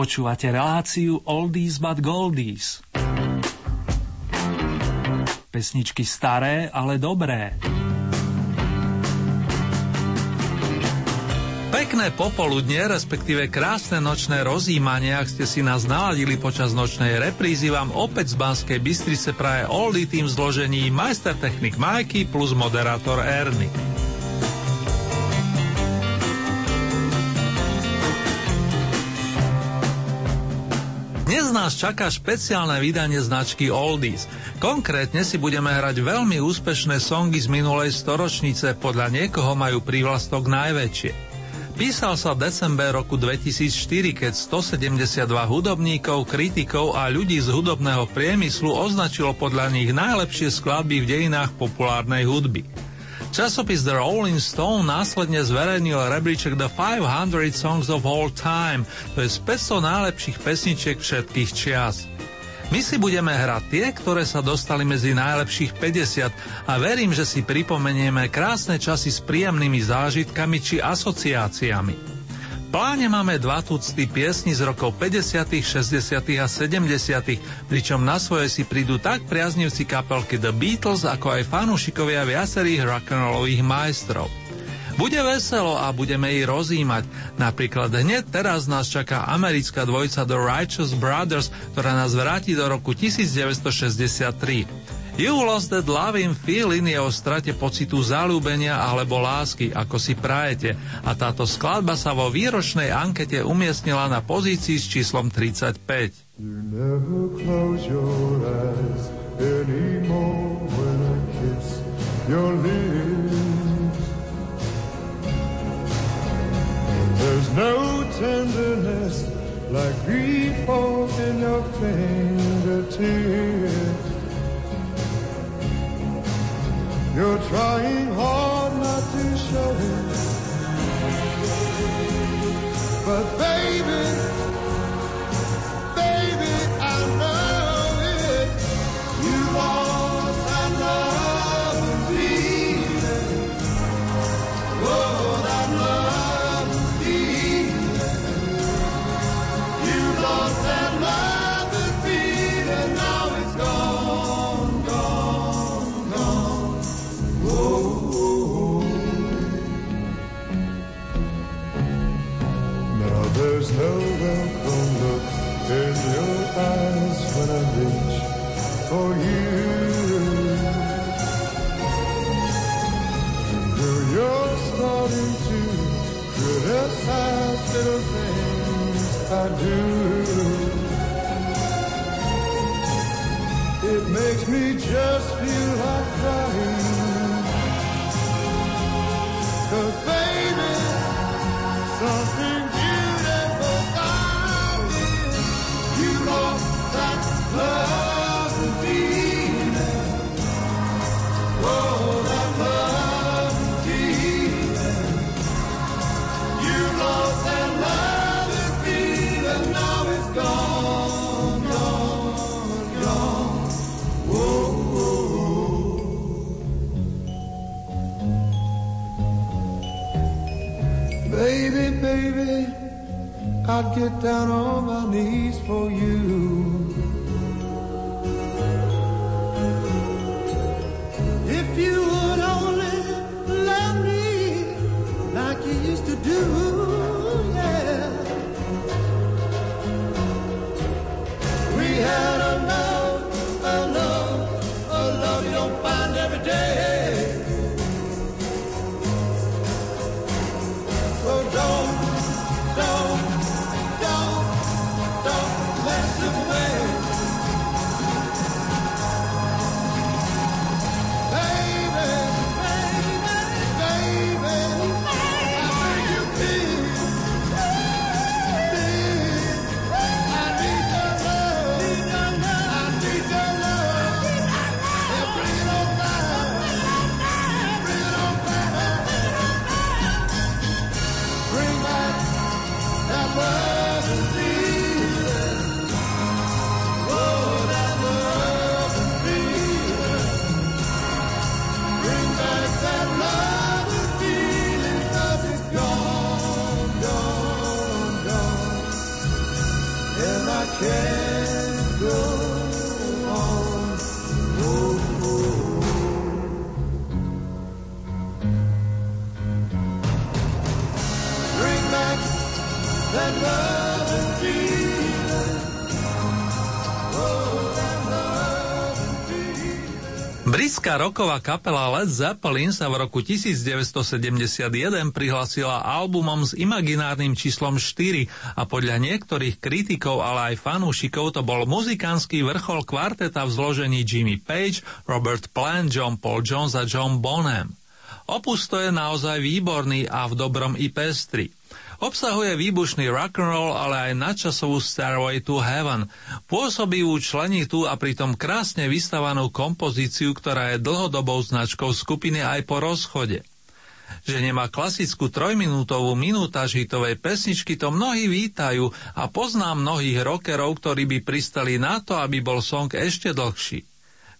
Počúvate reláciu Oldies but Goldies. Pesničky staré, ale dobré. Pekné popoludne, respektíve krásne nočné rozjímanie, ak ste si nás naladili počas nočnej reprízy, vám opäť z Banskej Bystrice praje Oldie tým zložení majster technik Majky plus moderátor Erny. Dnes nás čaká špeciálne vydanie značky Oldies. Konkrétne si budeme hrať veľmi úspešné songy z minulej storočnice, podľa niekoho majú prívlastok najväčšie. Písal sa december roku 2004, keď 172 hudobníkov, kritikov a ľudí z hudobného priemyslu označilo podľa nich najlepšie skladby v dejinách populárnej hudby. Časopis The Rolling Stone následne zverejnil rebríček The 500 Songs of All Time, to je z 500 najlepších pesničiek všetkých čias. My si budeme hrať tie, ktoré sa dostali medzi najlepších 50 a verím, že si pripomenieme krásne časy s príjemnými zážitkami či asociáciami pláne máme dva tucty piesni z rokov 50., 60. a 70., pričom na svoje si prídu tak priaznivci kapelky The Beatles, ako aj fanúšikovia viacerých rock'n'rollových majstrov. Bude veselo a budeme ich rozímať. Napríklad hneď teraz nás čaká americká dvojica The Righteous Brothers, ktorá nás vráti do roku 1963. You Lost That Loving Feeling je o strate pocitu zalúbenia alebo lásky, ako si prajete a táto skladba sa vo výročnej ankete umiestnila na pozícii s číslom 35. You never close your eyes anymore when I kiss your lips. There's no tenderness like grief in your fingertips. You're trying hard not to show it. But baby, Britská roková kapela Led Zeppelin sa v roku 1971 prihlasila albumom s imaginárnym číslom 4 a podľa niektorých kritikov, ale aj fanúšikov to bol muzikánsky vrchol kvarteta v zložení Jimmy Page, Robert Plant, John Paul Jones a John Bonham. Opus to je naozaj výborný a v dobrom i pestri. Obsahuje výbušný rock'n'roll, ale aj nadčasovú Stairway to Heaven, pôsobivú členitú a pritom krásne vystavanú kompozíciu, ktorá je dlhodobou značkou skupiny aj po rozchode. Že nemá klasickú trojminútovú minútaž hitovej pesničky, to mnohí vítajú a poznám mnohých rockerov, ktorí by pristali na to, aby bol song ešte dlhší.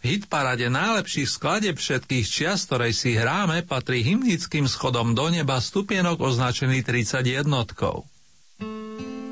V hitparade najlepších skladeb všetkých čiast, ktorej si hráme, patrí hymnickým schodom do neba stupienok označený 31. you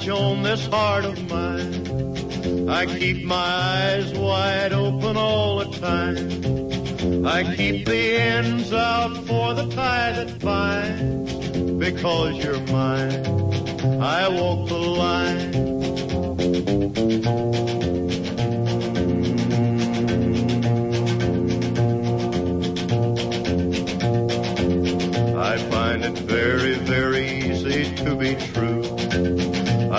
watch on this heart of mine. I keep my eyes wide open all the time. I keep the ends out for the tie that binds. Because you're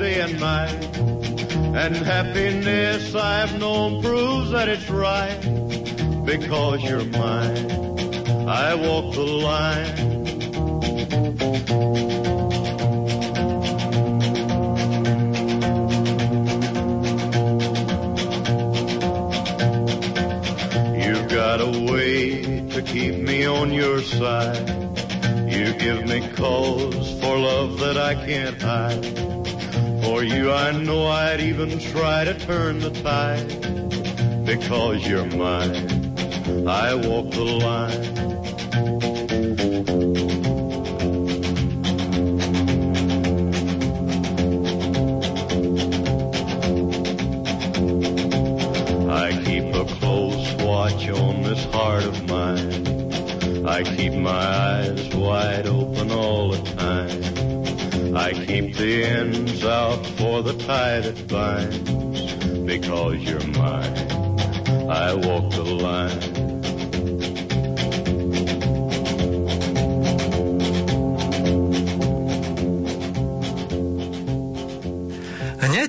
day and night. And happiness I've known proves that it's right. Because you're mine, I walk the line. You've got a way to keep me on your side. You give me cause for love that I can't hide. For you, I know I'd even try to turn the tide. Because you're mine, I walk the line. Tie that binds. Because you're mine, I walk the line.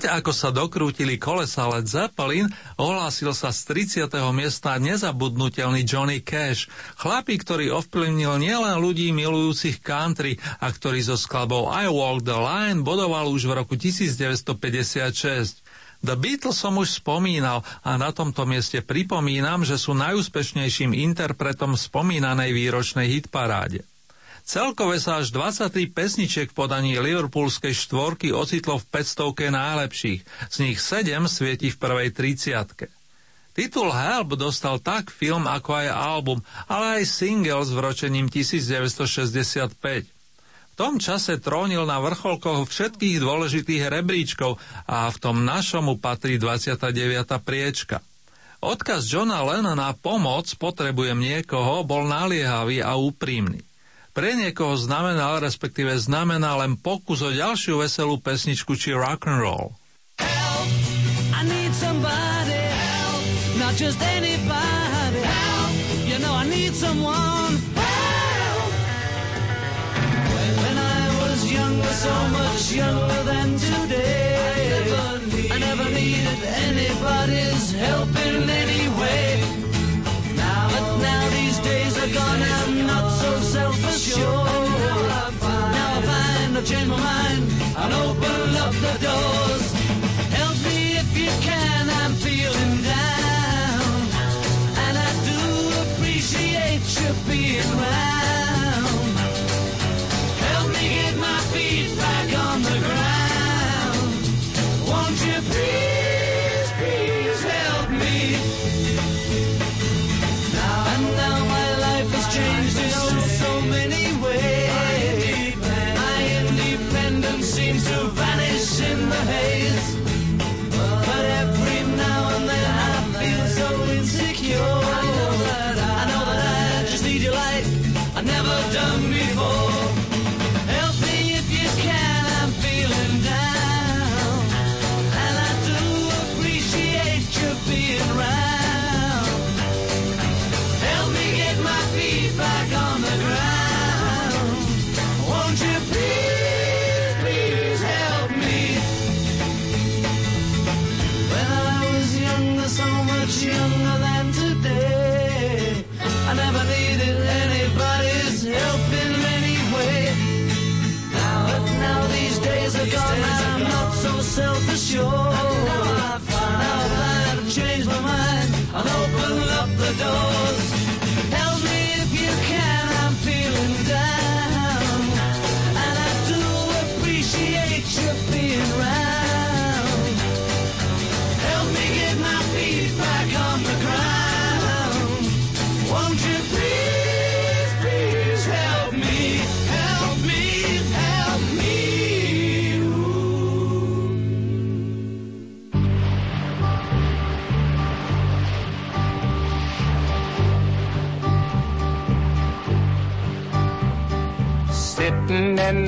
Hneď ako sa dokrútili kolesa Led Zeppelin, ohlásil sa z 30. miesta nezabudnutelný Johnny Cash, chlapík, ktorý ovplyvnil nielen ľudí milujúcich country a ktorý so skladbou I Walk the Line bodoval už v roku 1956. The Beatles som už spomínal a na tomto mieste pripomínam, že sú najúspešnejším interpretom spomínanej výročnej hitparáde. Celkové sa až 23 pesničiek v podaní Liverpoolskej štvorky ocitlo v 500 najlepších, z nich 7 svieti v prvej 30 Titul Help dostal tak film ako aj album, ale aj single s vročením 1965. V tom čase trónil na vrcholkoch všetkých dôležitých rebríčkov a v tom našomu patrí 29. priečka. Odkaz Johna Lennona na pomoc potrebujem niekoho bol naliehavý a úprimný. Pre niekoho znamenal, respektíve znamená len pokus o ďalšiu veselú pesničku či rock and roll. So much younger than today, I never, needed anybody's help in any way. Now, but now these days are gone, so self-assured. Now I find, now I find I've changed my mind and open up the doors. Help me if you can, I'm feeling down. And I do appreciate you being around.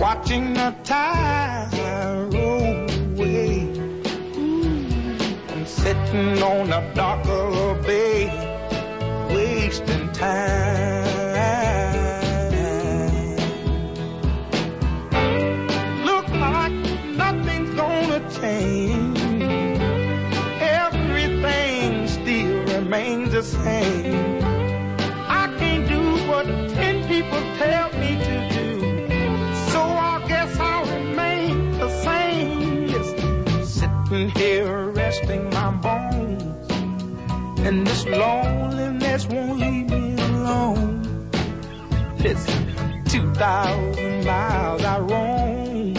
watching the tide roll away. I'm sitting on the dock of the bay, wasting time. And this loneliness won't leave me alone. Listen, 2,000 miles I roam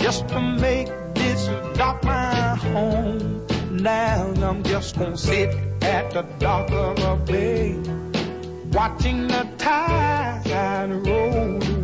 just to make this dock my home. Now I'm just gonna sit at the dock of a bay, watching the tide roll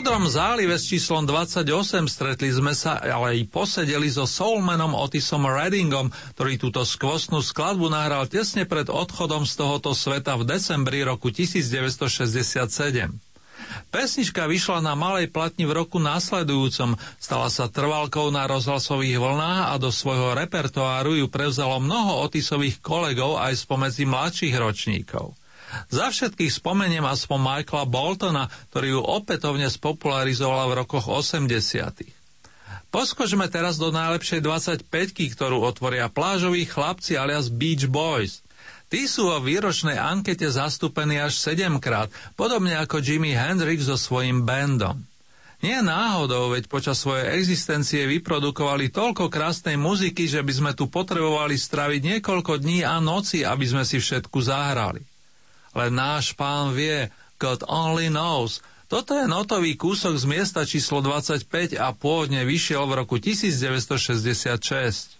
Modrom zálive s číslom 28 stretli sme sa, ale i posedeli so soulmanom Otisom Reddingom, ktorý túto skvostnú skladbu nahral tesne pred odchodom z tohoto sveta v decembri roku 1967. Pesnička vyšla na malej platni v roku následujúcom, stala sa trvalkou na rozhlasových vlnách a do svojho repertoáru ju prevzalo mnoho Otisových kolegov aj spomedzi mladších ročníkov. Za všetkých spomeniem aspoň Michaela Boltona, ktorý ju opätovne spopularizoval v rokoch 80. Poskočme teraz do najlepšej 25 ktorú otvoria plážoví chlapci alias Beach Boys. Tí sú vo výročnej ankete zastúpení až 7 krát, podobne ako Jimi Hendrix so svojím bandom. Nie náhodou, veď počas svojej existencie vyprodukovali toľko krásnej muziky, že by sme tu potrebovali straviť niekoľko dní a noci, aby sme si všetku zahrali. Len náš pán vie, God only knows. Toto je notový kúsok z miesta číslo 25 a pôvodne vyšiel v roku 1966.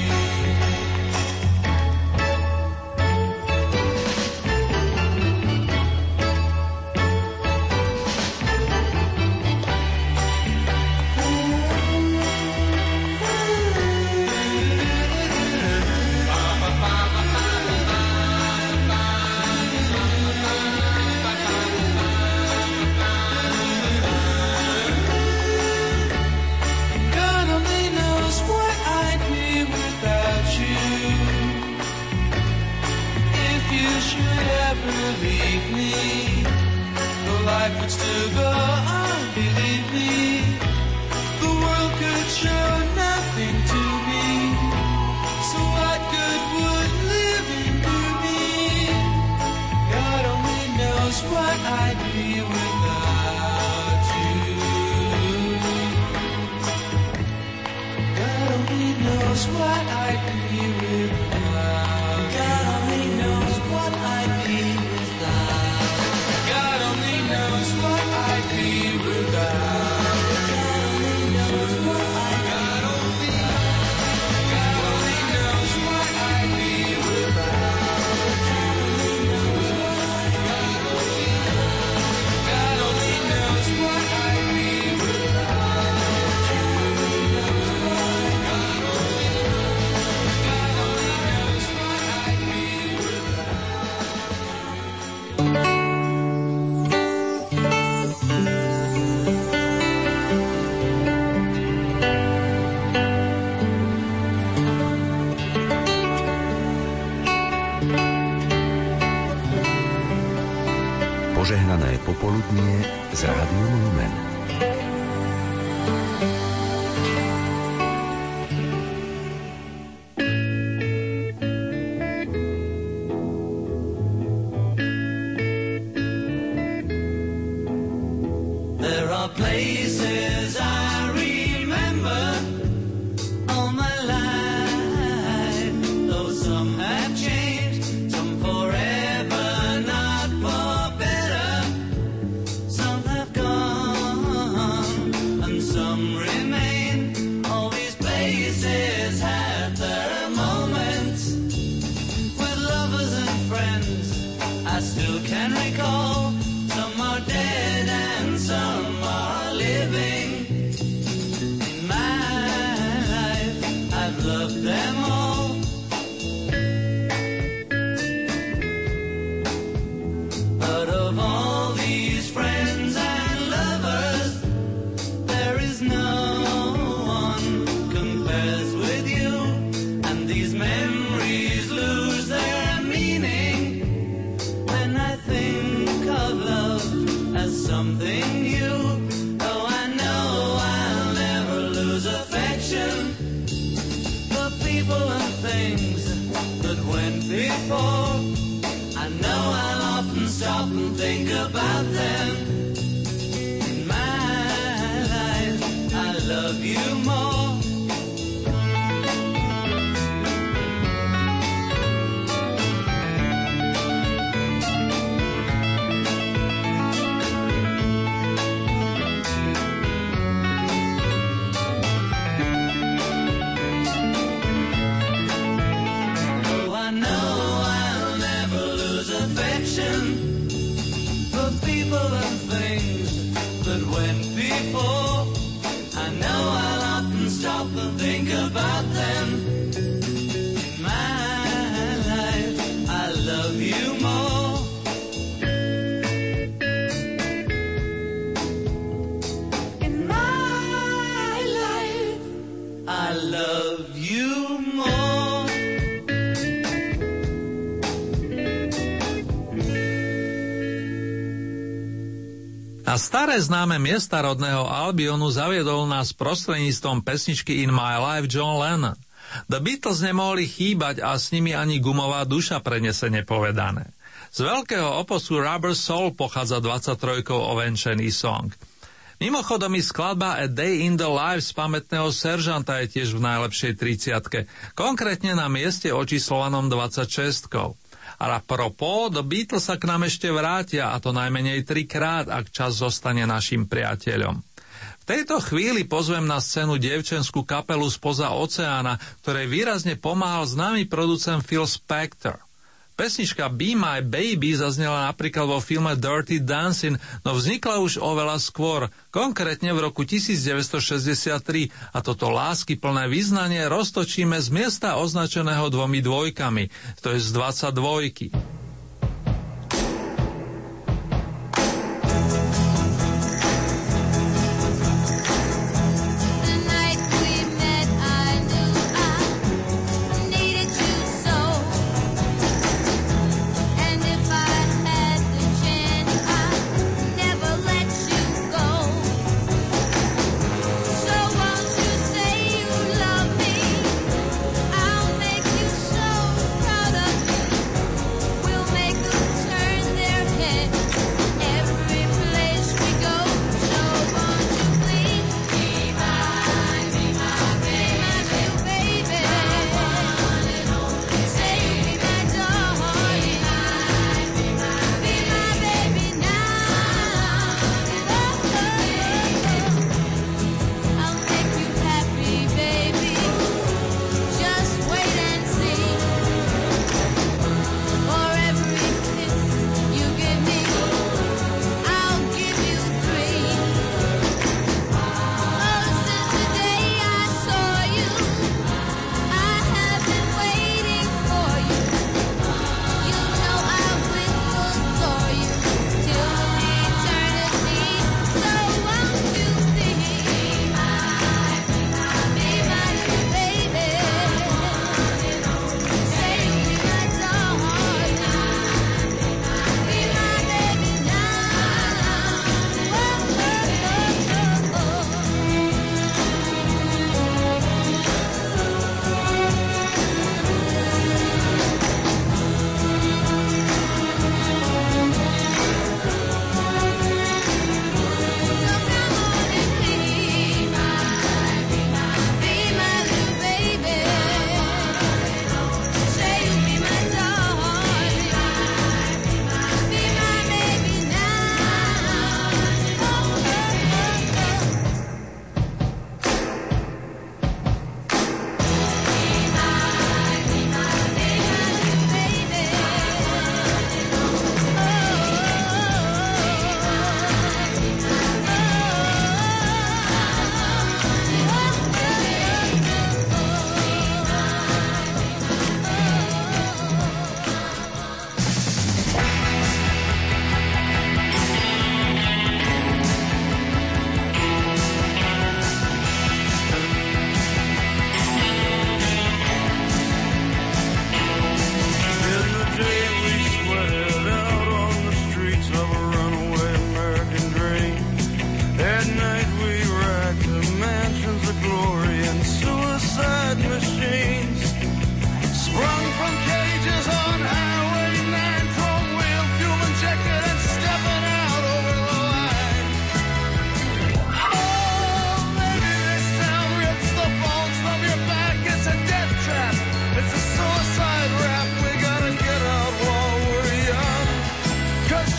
Na staré známe miesta rodného Albionu zaviedol nás prostredníctvom pesničky In My Life John Lennon. The Beatles nemohli chýbať a s nimi ani gumová duša prenesene povedané. Z veľkého oposu Rubber Soul pochádza 23 ovenčený song. Mimochodom i skladba A Day in the Life z pamätného seržanta je tiež v najlepšej 30 konkrétne na mieste očíslovanom 26 a propos, do Beatles sa k nám ešte vrátia, a to najmenej trikrát, ak čas zostane našim priateľom. V tejto chvíli pozvem na scénu dievčenskú kapelu spoza oceána, ktorej výrazne pomáhal známy producent Phil Spector. Pesnička Be My Baby zaznela napríklad vo filme Dirty Dancing, no vznikla už oveľa skôr, konkrétne v roku 1963 a toto lásky plné význanie roztočíme z miesta označeného dvomi dvojkami, to je z 22.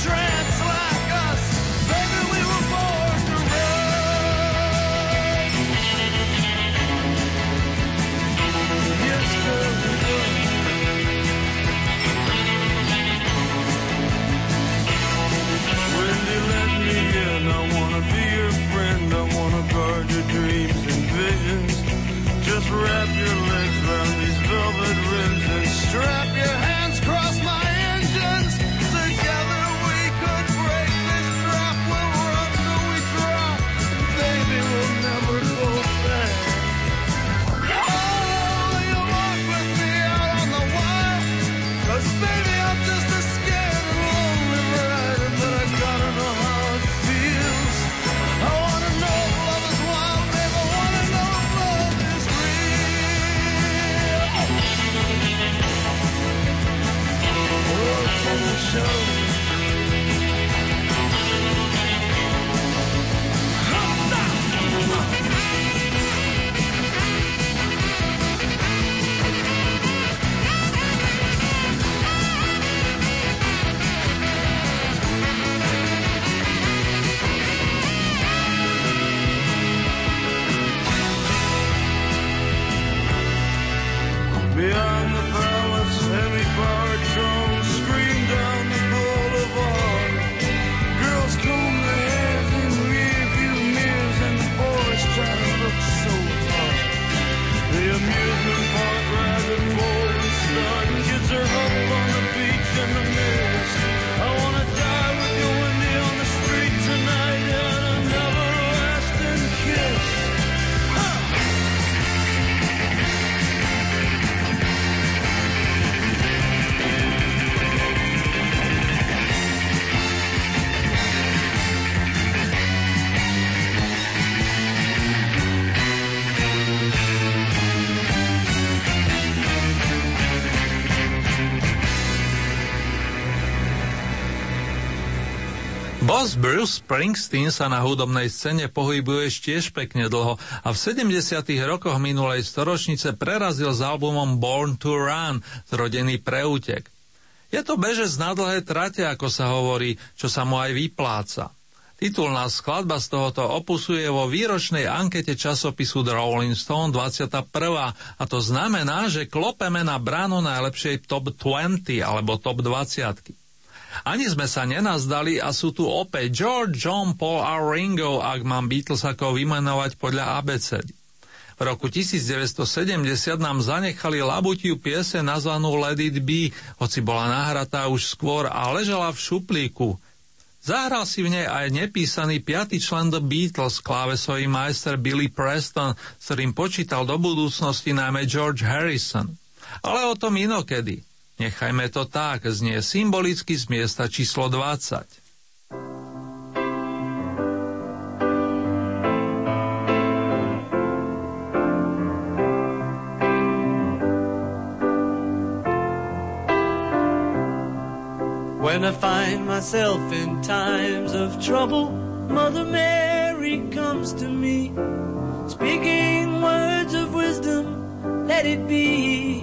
Drown. Boss Bruce Springsteen sa na hudobnej scéne pohybuje tiež pekne dlho a v 70. rokoch minulej storočnice prerazil s albumom Born to Run, zrodený pre útek. Je to bežec na dlhé trate, ako sa hovorí, čo sa mu aj vypláca. Titulná skladba z tohoto opusu je vo výročnej ankete časopisu The Rolling Stone 21. A to znamená, že klopeme na bránu najlepšej top 20 alebo top 20. Ani sme sa nenazdali a sú tu opäť George, John, Paul a Ringo, ak mám Beatles ako vymenovať podľa ABCD. V roku 1970 nám zanechali labutiu piese nazvanú Let It Be, hoci bola nahratá už skôr a ležala v šuplíku. Zahral si v nej aj nepísaný piatý člen The Beatles, klávesový majster Billy Preston, s ktorým počítal do budúcnosti najmä George Harrison. Ale o tom inokedy. Nechajme to tak, znie symbolicky z miesta číslo 20. When I find myself in times of trouble, Mother Mary comes to me, speaking words of wisdom, let it be.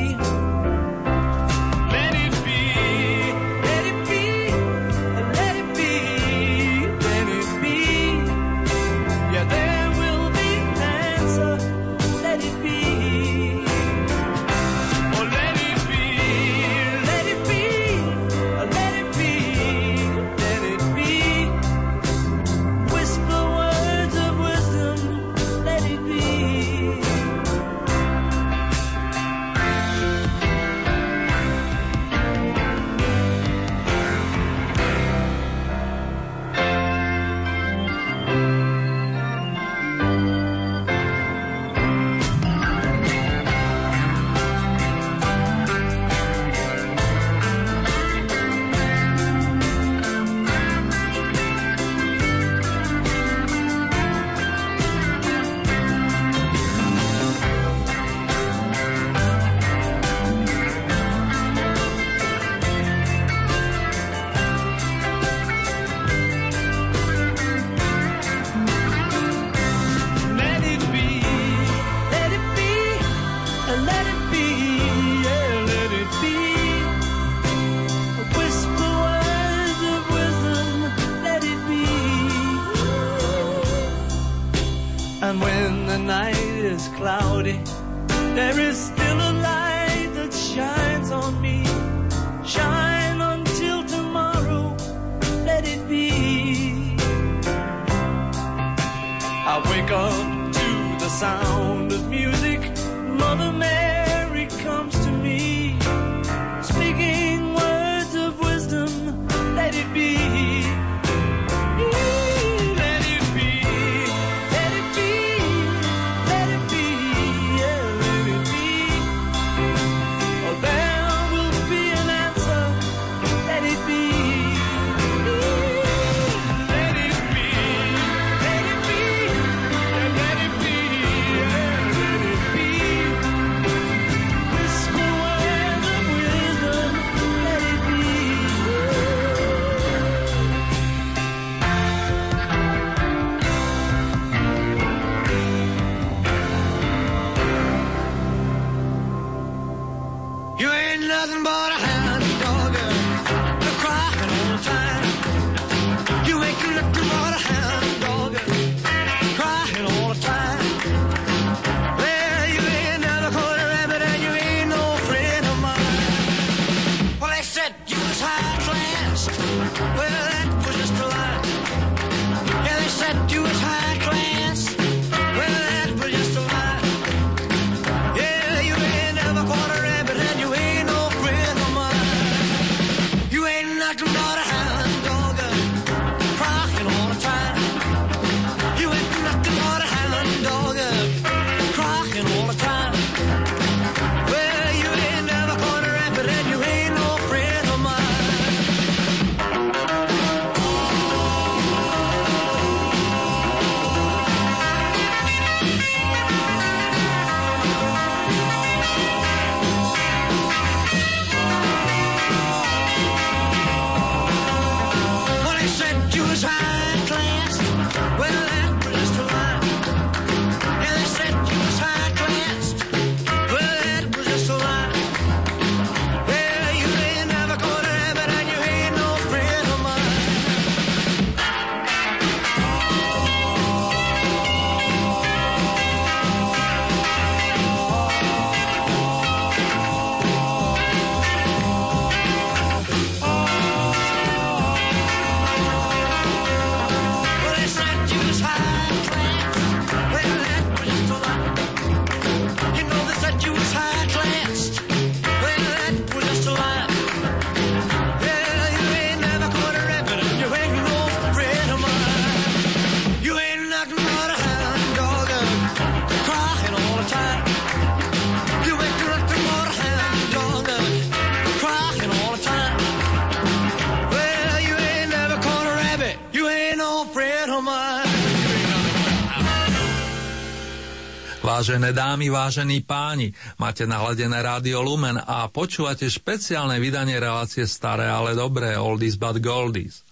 Vážené dámy, vážení páni, máte naladené rádio Lumen a počúvate špeciálne vydanie relácie Staré, ale dobré, Oldies but Goldies.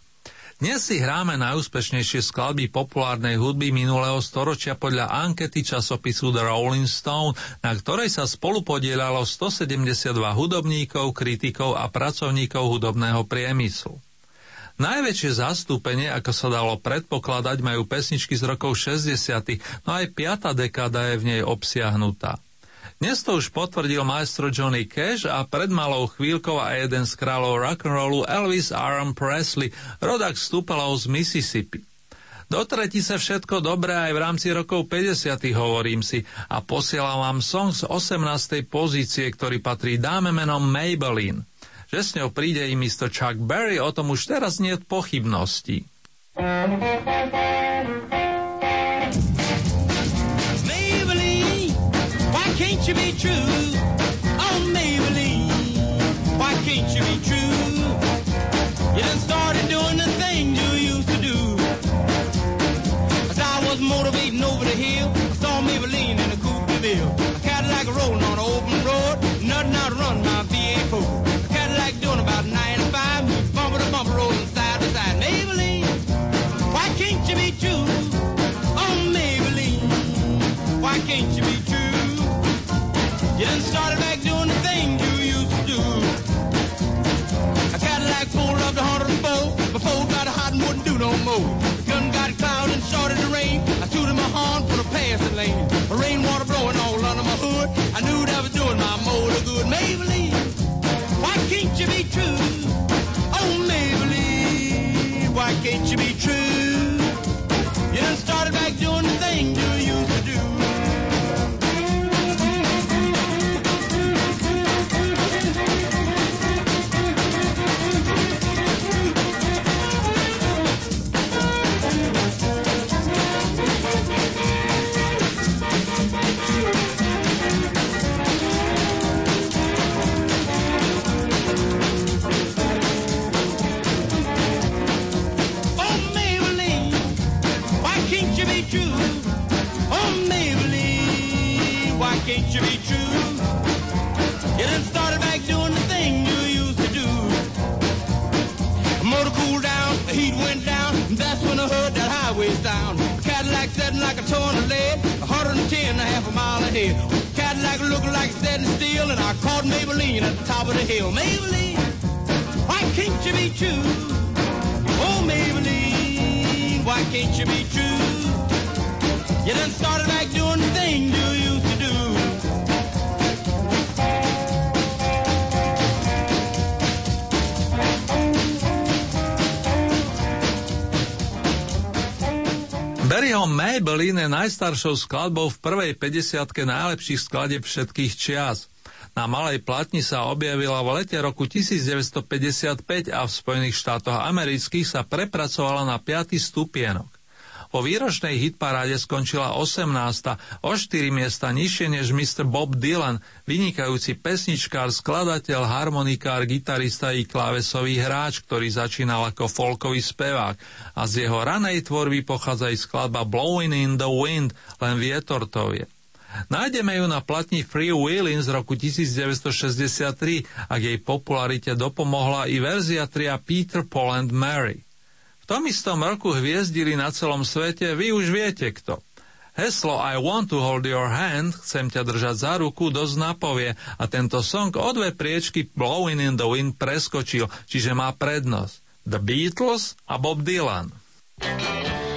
Dnes si hráme najúspešnejšie skladby populárnej hudby minulého storočia podľa ankety časopisu The Rolling Stone, na ktorej sa spolu podielalo 172 hudobníkov, kritikov a pracovníkov hudobného priemyslu. Najväčšie zastúpenie, ako sa dalo predpokladať, majú pesničky z rokov 60., no aj piata dekáda je v nej obsiahnutá. Dnes to už potvrdil maestro Johnny Cash a pred malou chvíľkou a jeden z kráľov rock'n'rollu Elvis Aaron Presley, rodak stúpalov z Mississippi. Do sa všetko dobré aj v rámci rokov 50. hovorím si a posielam vám song z 18. pozície, ktorý patrí dáme menom Maybelline. Že s ňou príde i Mr. Chuck Berry, o tom už teraz nie je pochybností. Oh, Maybelline, why can't you be true? You started doing the things you used to do. As I was motivating over the hill, I saw Maybelline in a coupe Cadillac rolling on an open road, nothing out to run my V8 Ford. like doing about 95, bumper to bumper rolling side to side. Maybelline, why can't you be true? Oh, Maybelline, why can't you be true? You done started back doing the thing you used to do. A Cadillac pulled up the heart of the foe, before got hot and wouldn't do no more. The gun got cloud and started to rain. I tooted my horn for the passing lane. The rainwater blowing all under my hood. I knew that I was doing my motor good. Maybelline. it to be true. Je najstaršou skladbou v prvej 50 najlepších skladeb všetkých čias. Na malej platni sa objavila v lete roku 1955 a v Spojených štátoch amerických sa prepracovala na 5. stupienok. Po výročnej hitparáde skončila 18. o 4 miesta nižšie než Mr. Bob Dylan, vynikajúci pesničkár, skladateľ, harmonikár, gitarista i klávesový hráč, ktorý začínal ako folkový spevák a z jeho ranej tvorby pochádza aj skladba Blowing in the Wind, len vietor to vie. Nájdeme ju na platni Free Wheeling z roku 1963 a k jej popularite dopomohla i verzia tria Peter, Paul and Mary. Tom istom roku hviezdili na celom svete, vy už viete kto. Heslo I want to hold your hand, chcem ťa držať za ruku, dosť napovie a tento song o dve priečky Blowing in the Wind preskočil, čiže má prednosť. The Beatles a Bob Dylan. Oh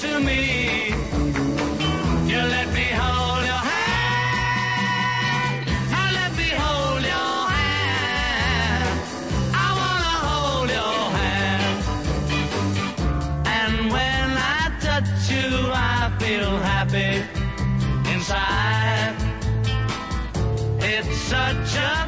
to me, you let me hold your hand. Now let me hold your hand. I wanna hold your hand. And when I touch you, I feel happy inside. It's such a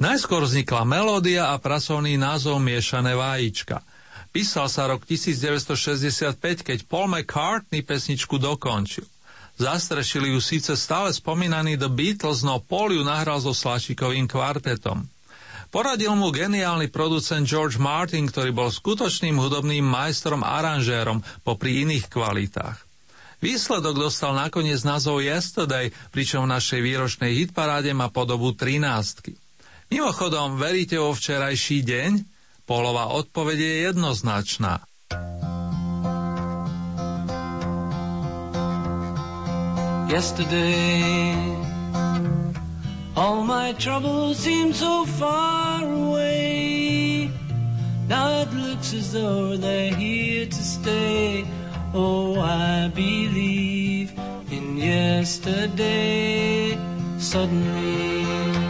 Najskôr vznikla melódia a pracovný názov Miešané vajíčka. Písal sa rok 1965, keď Paul McCartney pesničku dokončil. Zastrešili ju síce stále spomínaný The Beatles, no Paul ju nahral so Slačikovým kvartetom. Poradil mu geniálny producent George Martin, ktorý bol skutočným hudobným majstrom aranžérom popri iných kvalitách. Výsledok dostal nakoniec názov Yesterday, pričom v našej výročnej hitparáde má podobu 13. Mimochodom, veríte vo včerajší deň? Polová odpoveď je jednoznačná. Yesterday, all my troubles seem so far away. Now it looks as though they're here to stay. Oh, I believe in yesterday. Suddenly,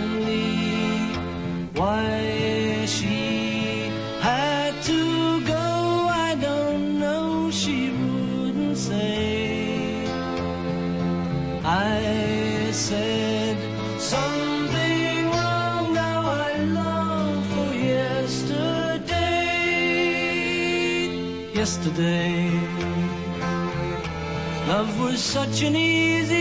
Yesterday. Love was such an easy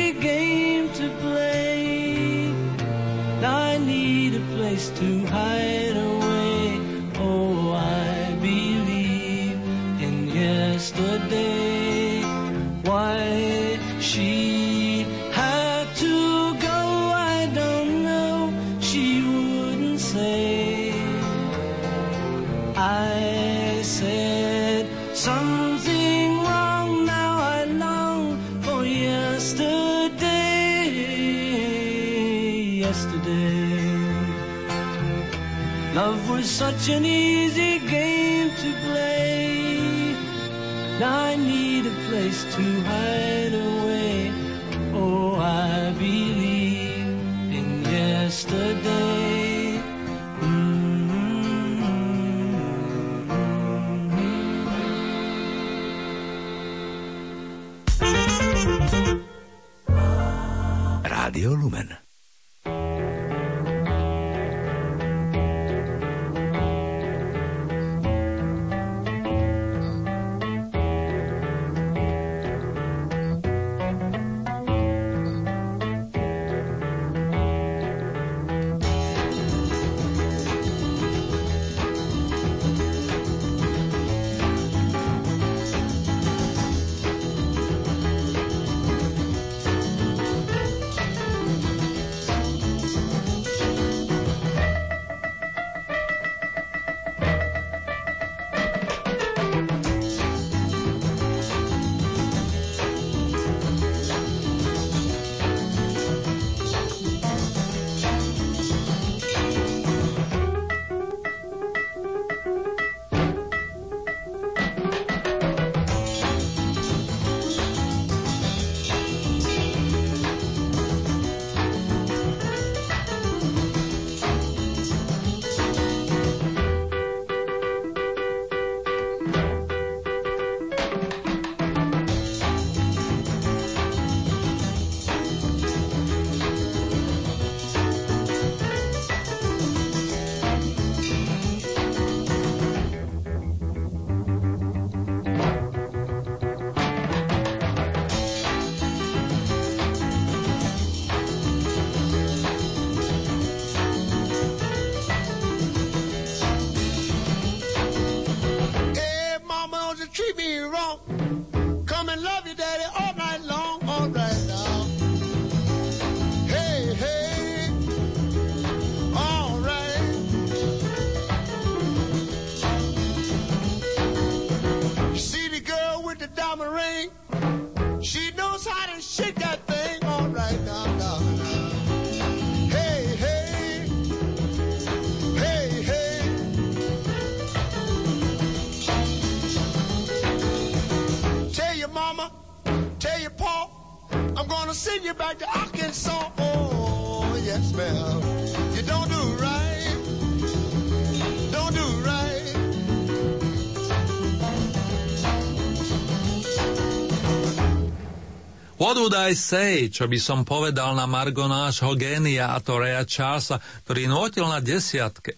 would I say, čo by som povedal na Margo nášho génia a to Rea Charlesa, ktorý nôtil na desiatke.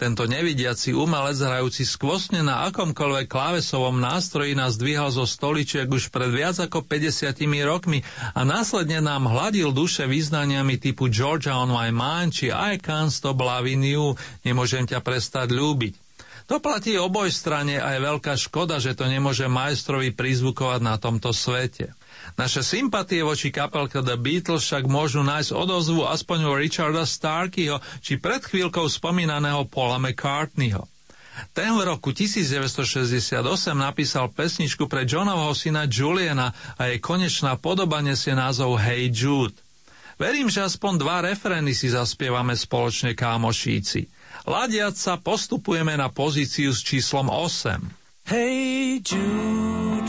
Tento nevidiaci umelec hrajúci skvostne na akomkoľvek klávesovom nástroji nás dvíhal zo stoličiek už pred viac ako 50 rokmi a následne nám hladil duše význaniami typu Georgia on my mind či I can't stop loving you, nemôžem ťa prestať ľúbiť. To platí oboj strane a je veľká škoda, že to nemôže majstrovi prizvukovať na tomto svete. Naše sympatie voči kapelke The Beatles však môžu nájsť odozvu aspoň u Richarda Starkeyho či pred chvíľkou spomínaného Paula McCartneyho. Ten v roku 1968 napísal pesničku pre Johnovho syna Juliana a jej konečná podoba nesie názov Hey Jude. Verím, že aspoň dva refrény si zaspievame spoločne kámošíci. Ladiac sa postupujeme na pozíciu s číslom 8. Hey Jude,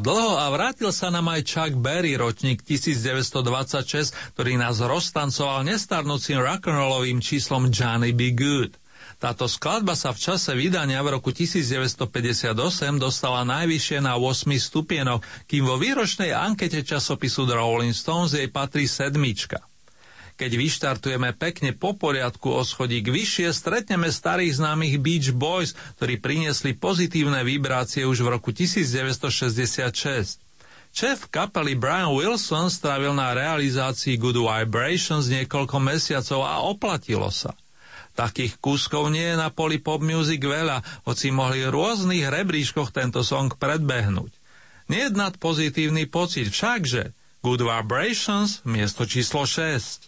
Dlho a vrátil sa nám aj Chuck Berry, ročník 1926, ktorý nás roztancoval nestarnúcim rock'n'rollovým číslom Johnny Be Good. Táto skladba sa v čase vydania v roku 1958 dostala najvyššie na 8 stupienok, kým vo výročnej ankete časopisu The Rolling Stones jej patrí sedmička. Keď vyštartujeme pekne po poriadku o schodík vyššie, stretneme starých známych Beach Boys, ktorí priniesli pozitívne vibrácie už v roku 1966. Šéf kapely Brian Wilson strávil na realizácii Good Vibrations niekoľko mesiacov a oplatilo sa. Takých kúskov nie je na poli pop music veľa, hoci mohli v rôznych rebríškoch tento song predbehnúť. Nejednať pozitívny pocit všakže Good Vibrations miesto číslo 6.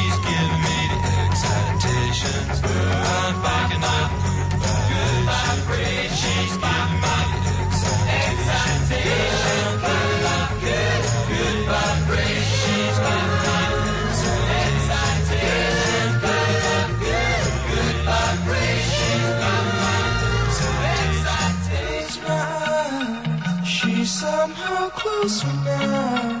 vibrations. Good vibrations. Good vibrations. Excitation. Good, good vibrations. Good, vibrations. She's somehow closer now.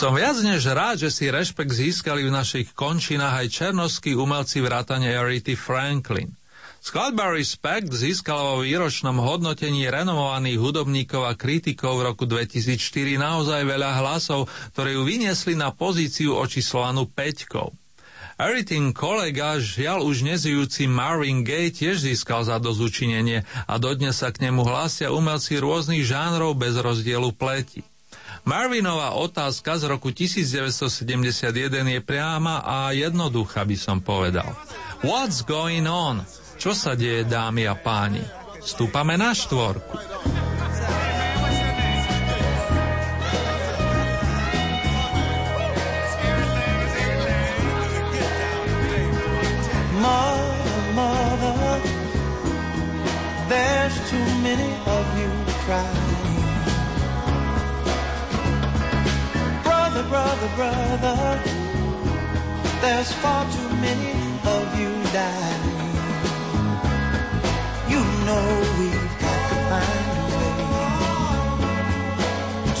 Som viac než rád, že si rešpekt získali v našich končinách aj černovskí umelci vrátane Arity Franklin. Skladba Respect získala vo výročnom hodnotení renomovaných hudobníkov a kritikov v roku 2004 naozaj veľa hlasov, ktoré ju vyniesli na pozíciu očíslovanú peťkou. Eritin kolega, žiaľ už nezijúci Marvin Gaye tiež získal za dozučinenie a dodnes sa k nemu hlásia umelci rôznych žánrov bez rozdielu pleti. Marvinová otázka z roku 1971 je priama a jednoduchá, by som povedal. What's going on? Čo sa deje, dámy a páni? Stúpame na štvorku. Mother, there's too many of you crying. Brother, brother, there's far too many of you dying. You know we've got to find a way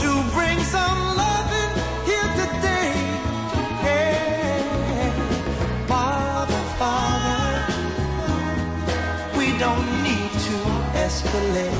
to bring some loving here today. Yeah. Father, Father, we don't need to escalate.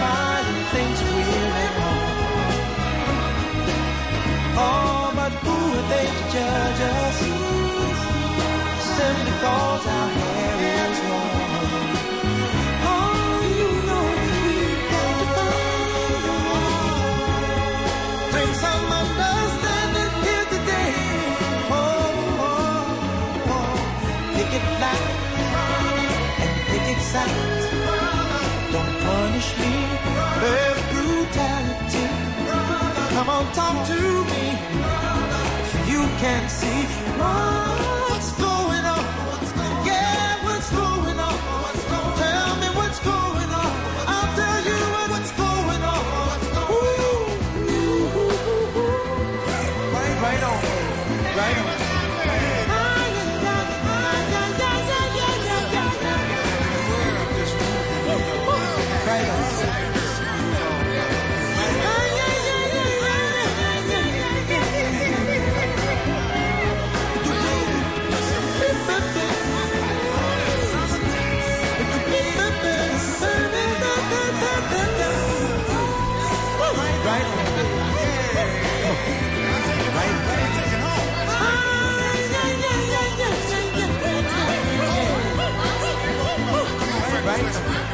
Everybody thinks we're at home. Oh, but who are they to judge us? Simply cause our hair is long. Oh, you know we've got to find understanding here today. Oh, oh, oh. Pick it and pick it. don't talk to me. You can't see. はい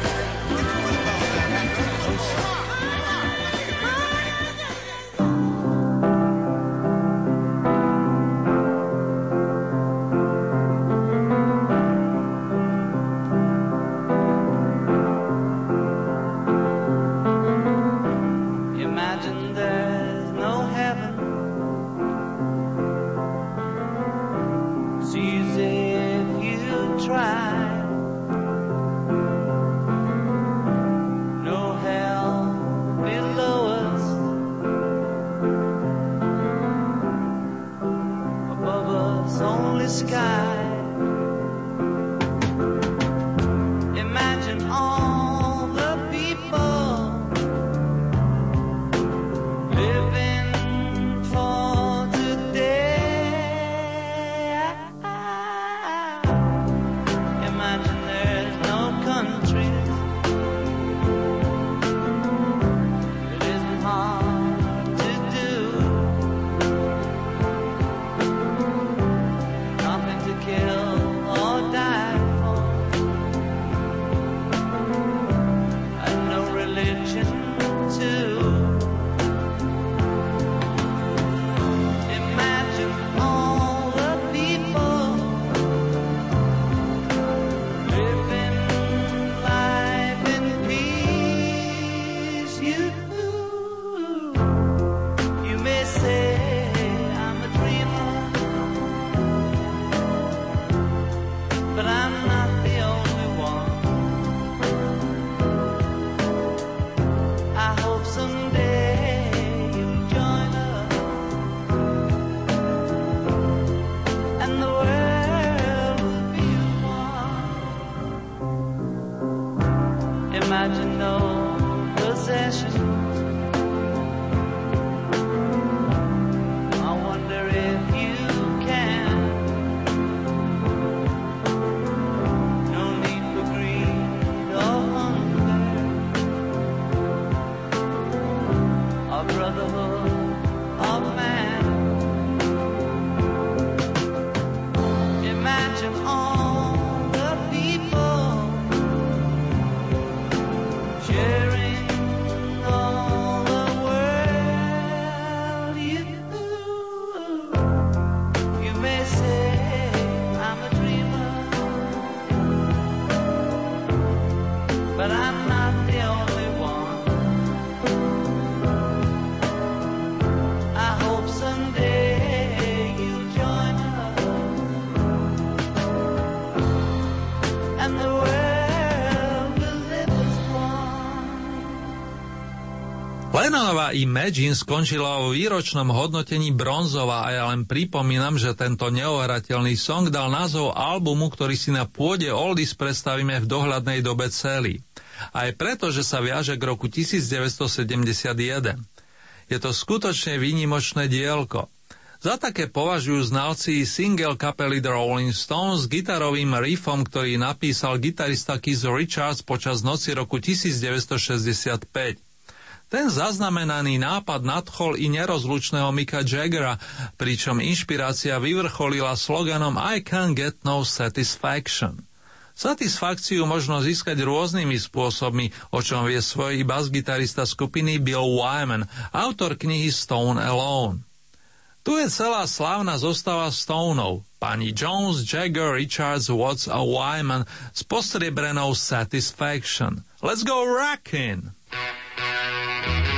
Lennonová Imagine skončila vo výročnom hodnotení bronzová a ja len pripomínam, že tento neohrateľný song dal názov albumu, ktorý si na pôde Oldies predstavíme v dohľadnej dobe celý. Aj preto, že sa viaže k roku 1971. Je to skutočne výnimočné dielko. Za také považujú znalci single kapely The Rolling Stones s gitarovým riffom, ktorý napísal gitarista Keith Richards počas noci roku 1965. Ten zaznamenaný nápad nadchol i nerozlučného Mika Jaggera, pričom inšpirácia vyvrcholila sloganom I can't get no satisfaction. Satisfakciu možno získať rôznymi spôsobmi, o čom vie svoj bas-gitarista skupiny Bill Wyman, autor knihy Stone Alone. Tu je celá slávna zostava Stoneov, pani Jones, Jagger, Richards, Watts a Wyman s postriebrenou Satisfaction. Let's go rockin'! Thank you.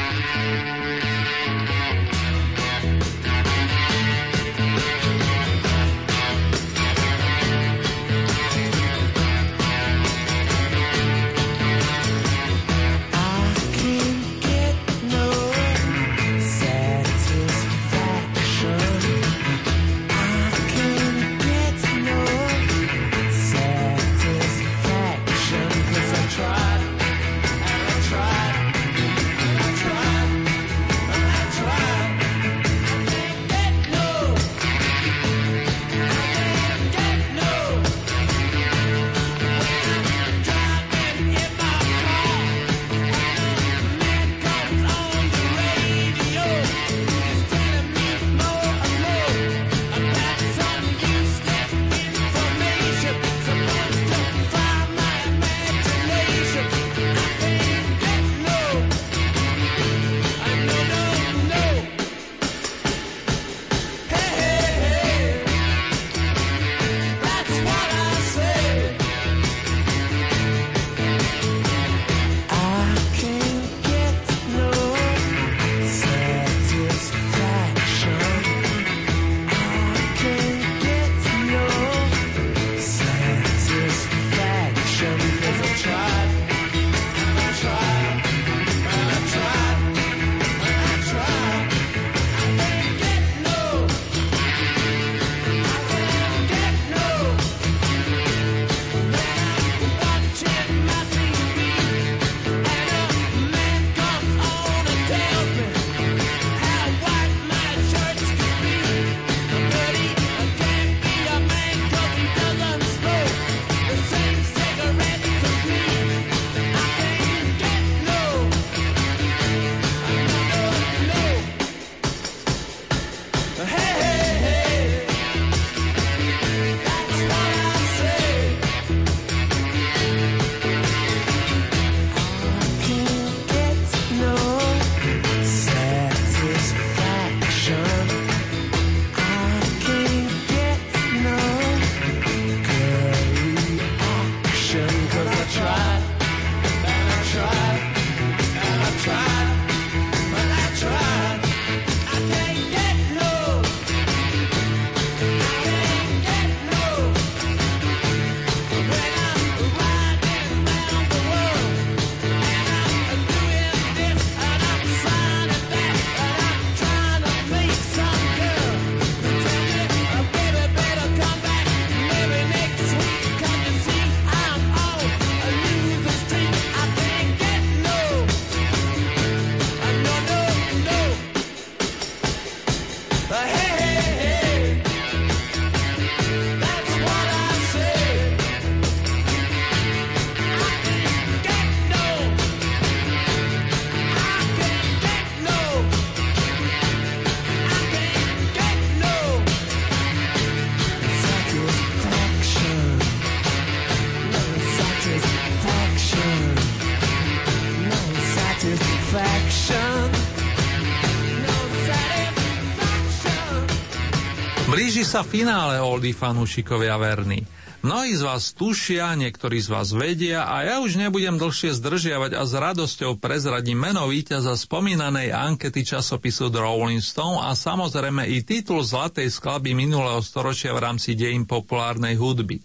Sa finále, oldy fanúšikovia verní. Mnohí z vás tušia, niektorí z vás vedia a ja už nebudem dlhšie zdržiavať a s radosťou prezradím meno víťaza spomínanej ankety časopisu The Rolling Stone a samozrejme i titul zlatej skladby minulého storočia v rámci dejín populárnej hudby.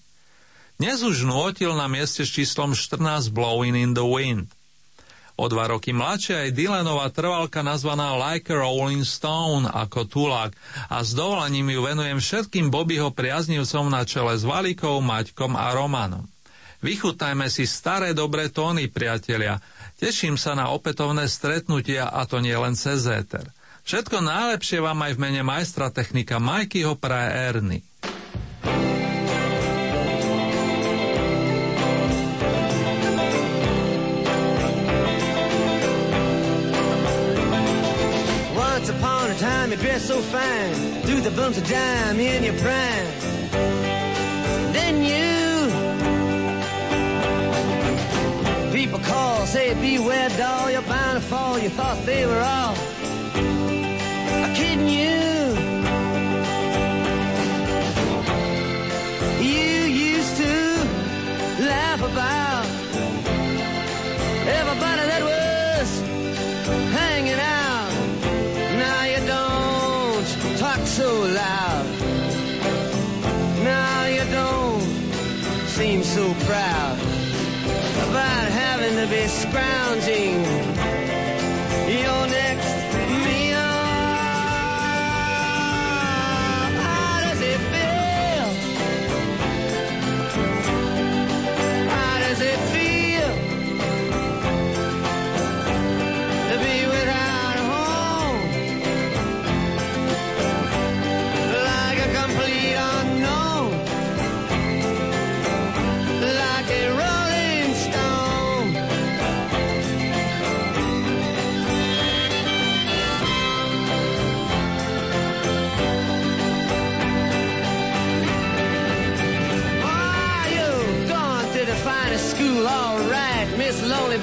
Dnes už nôtil na mieste s číslom 14 Blowing in the Wind – O dva roky mladšia je Dylanová trvalka nazvaná Like a Rolling Stone ako tulák a s dovolením ju venujem všetkým Bobbyho priaznivcom na čele s Valikou, Maťkom a Romanom. Vychutnajme si staré dobré tóny, priatelia. Teším sa na opätovné stretnutia a to nie len cez éter. Všetko najlepšie vám aj v mene majstra technika Majkyho praje Erny. So fine, threw the bumps of dime in your prime. Then you, people call, say beware doll, you're bound to fall. You thought they were all be scrounging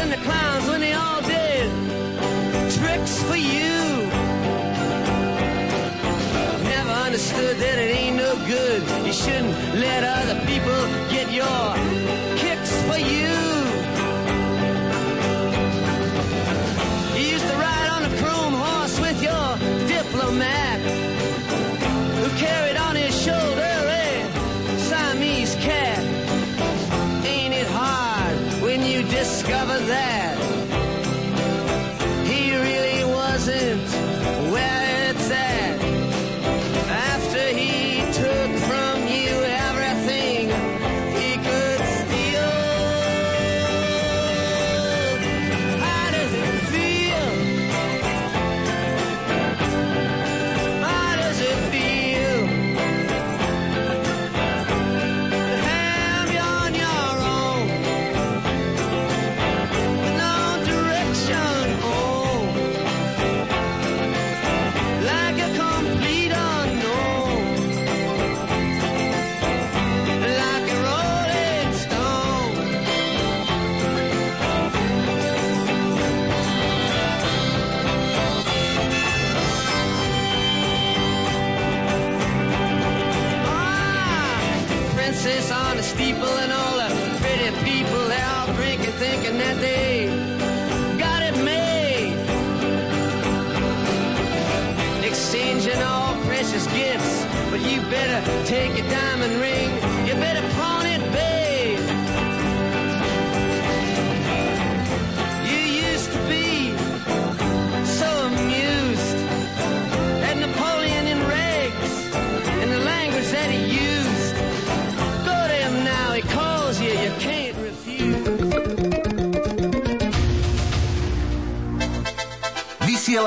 and the clowns when they all did tricks for you. Never understood that it ain't no good. You shouldn't let other people get your kicks for you. You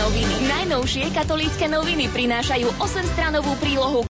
Noviny. Najnovšie katolícke noviny prinášajú 8-stranovú prílohu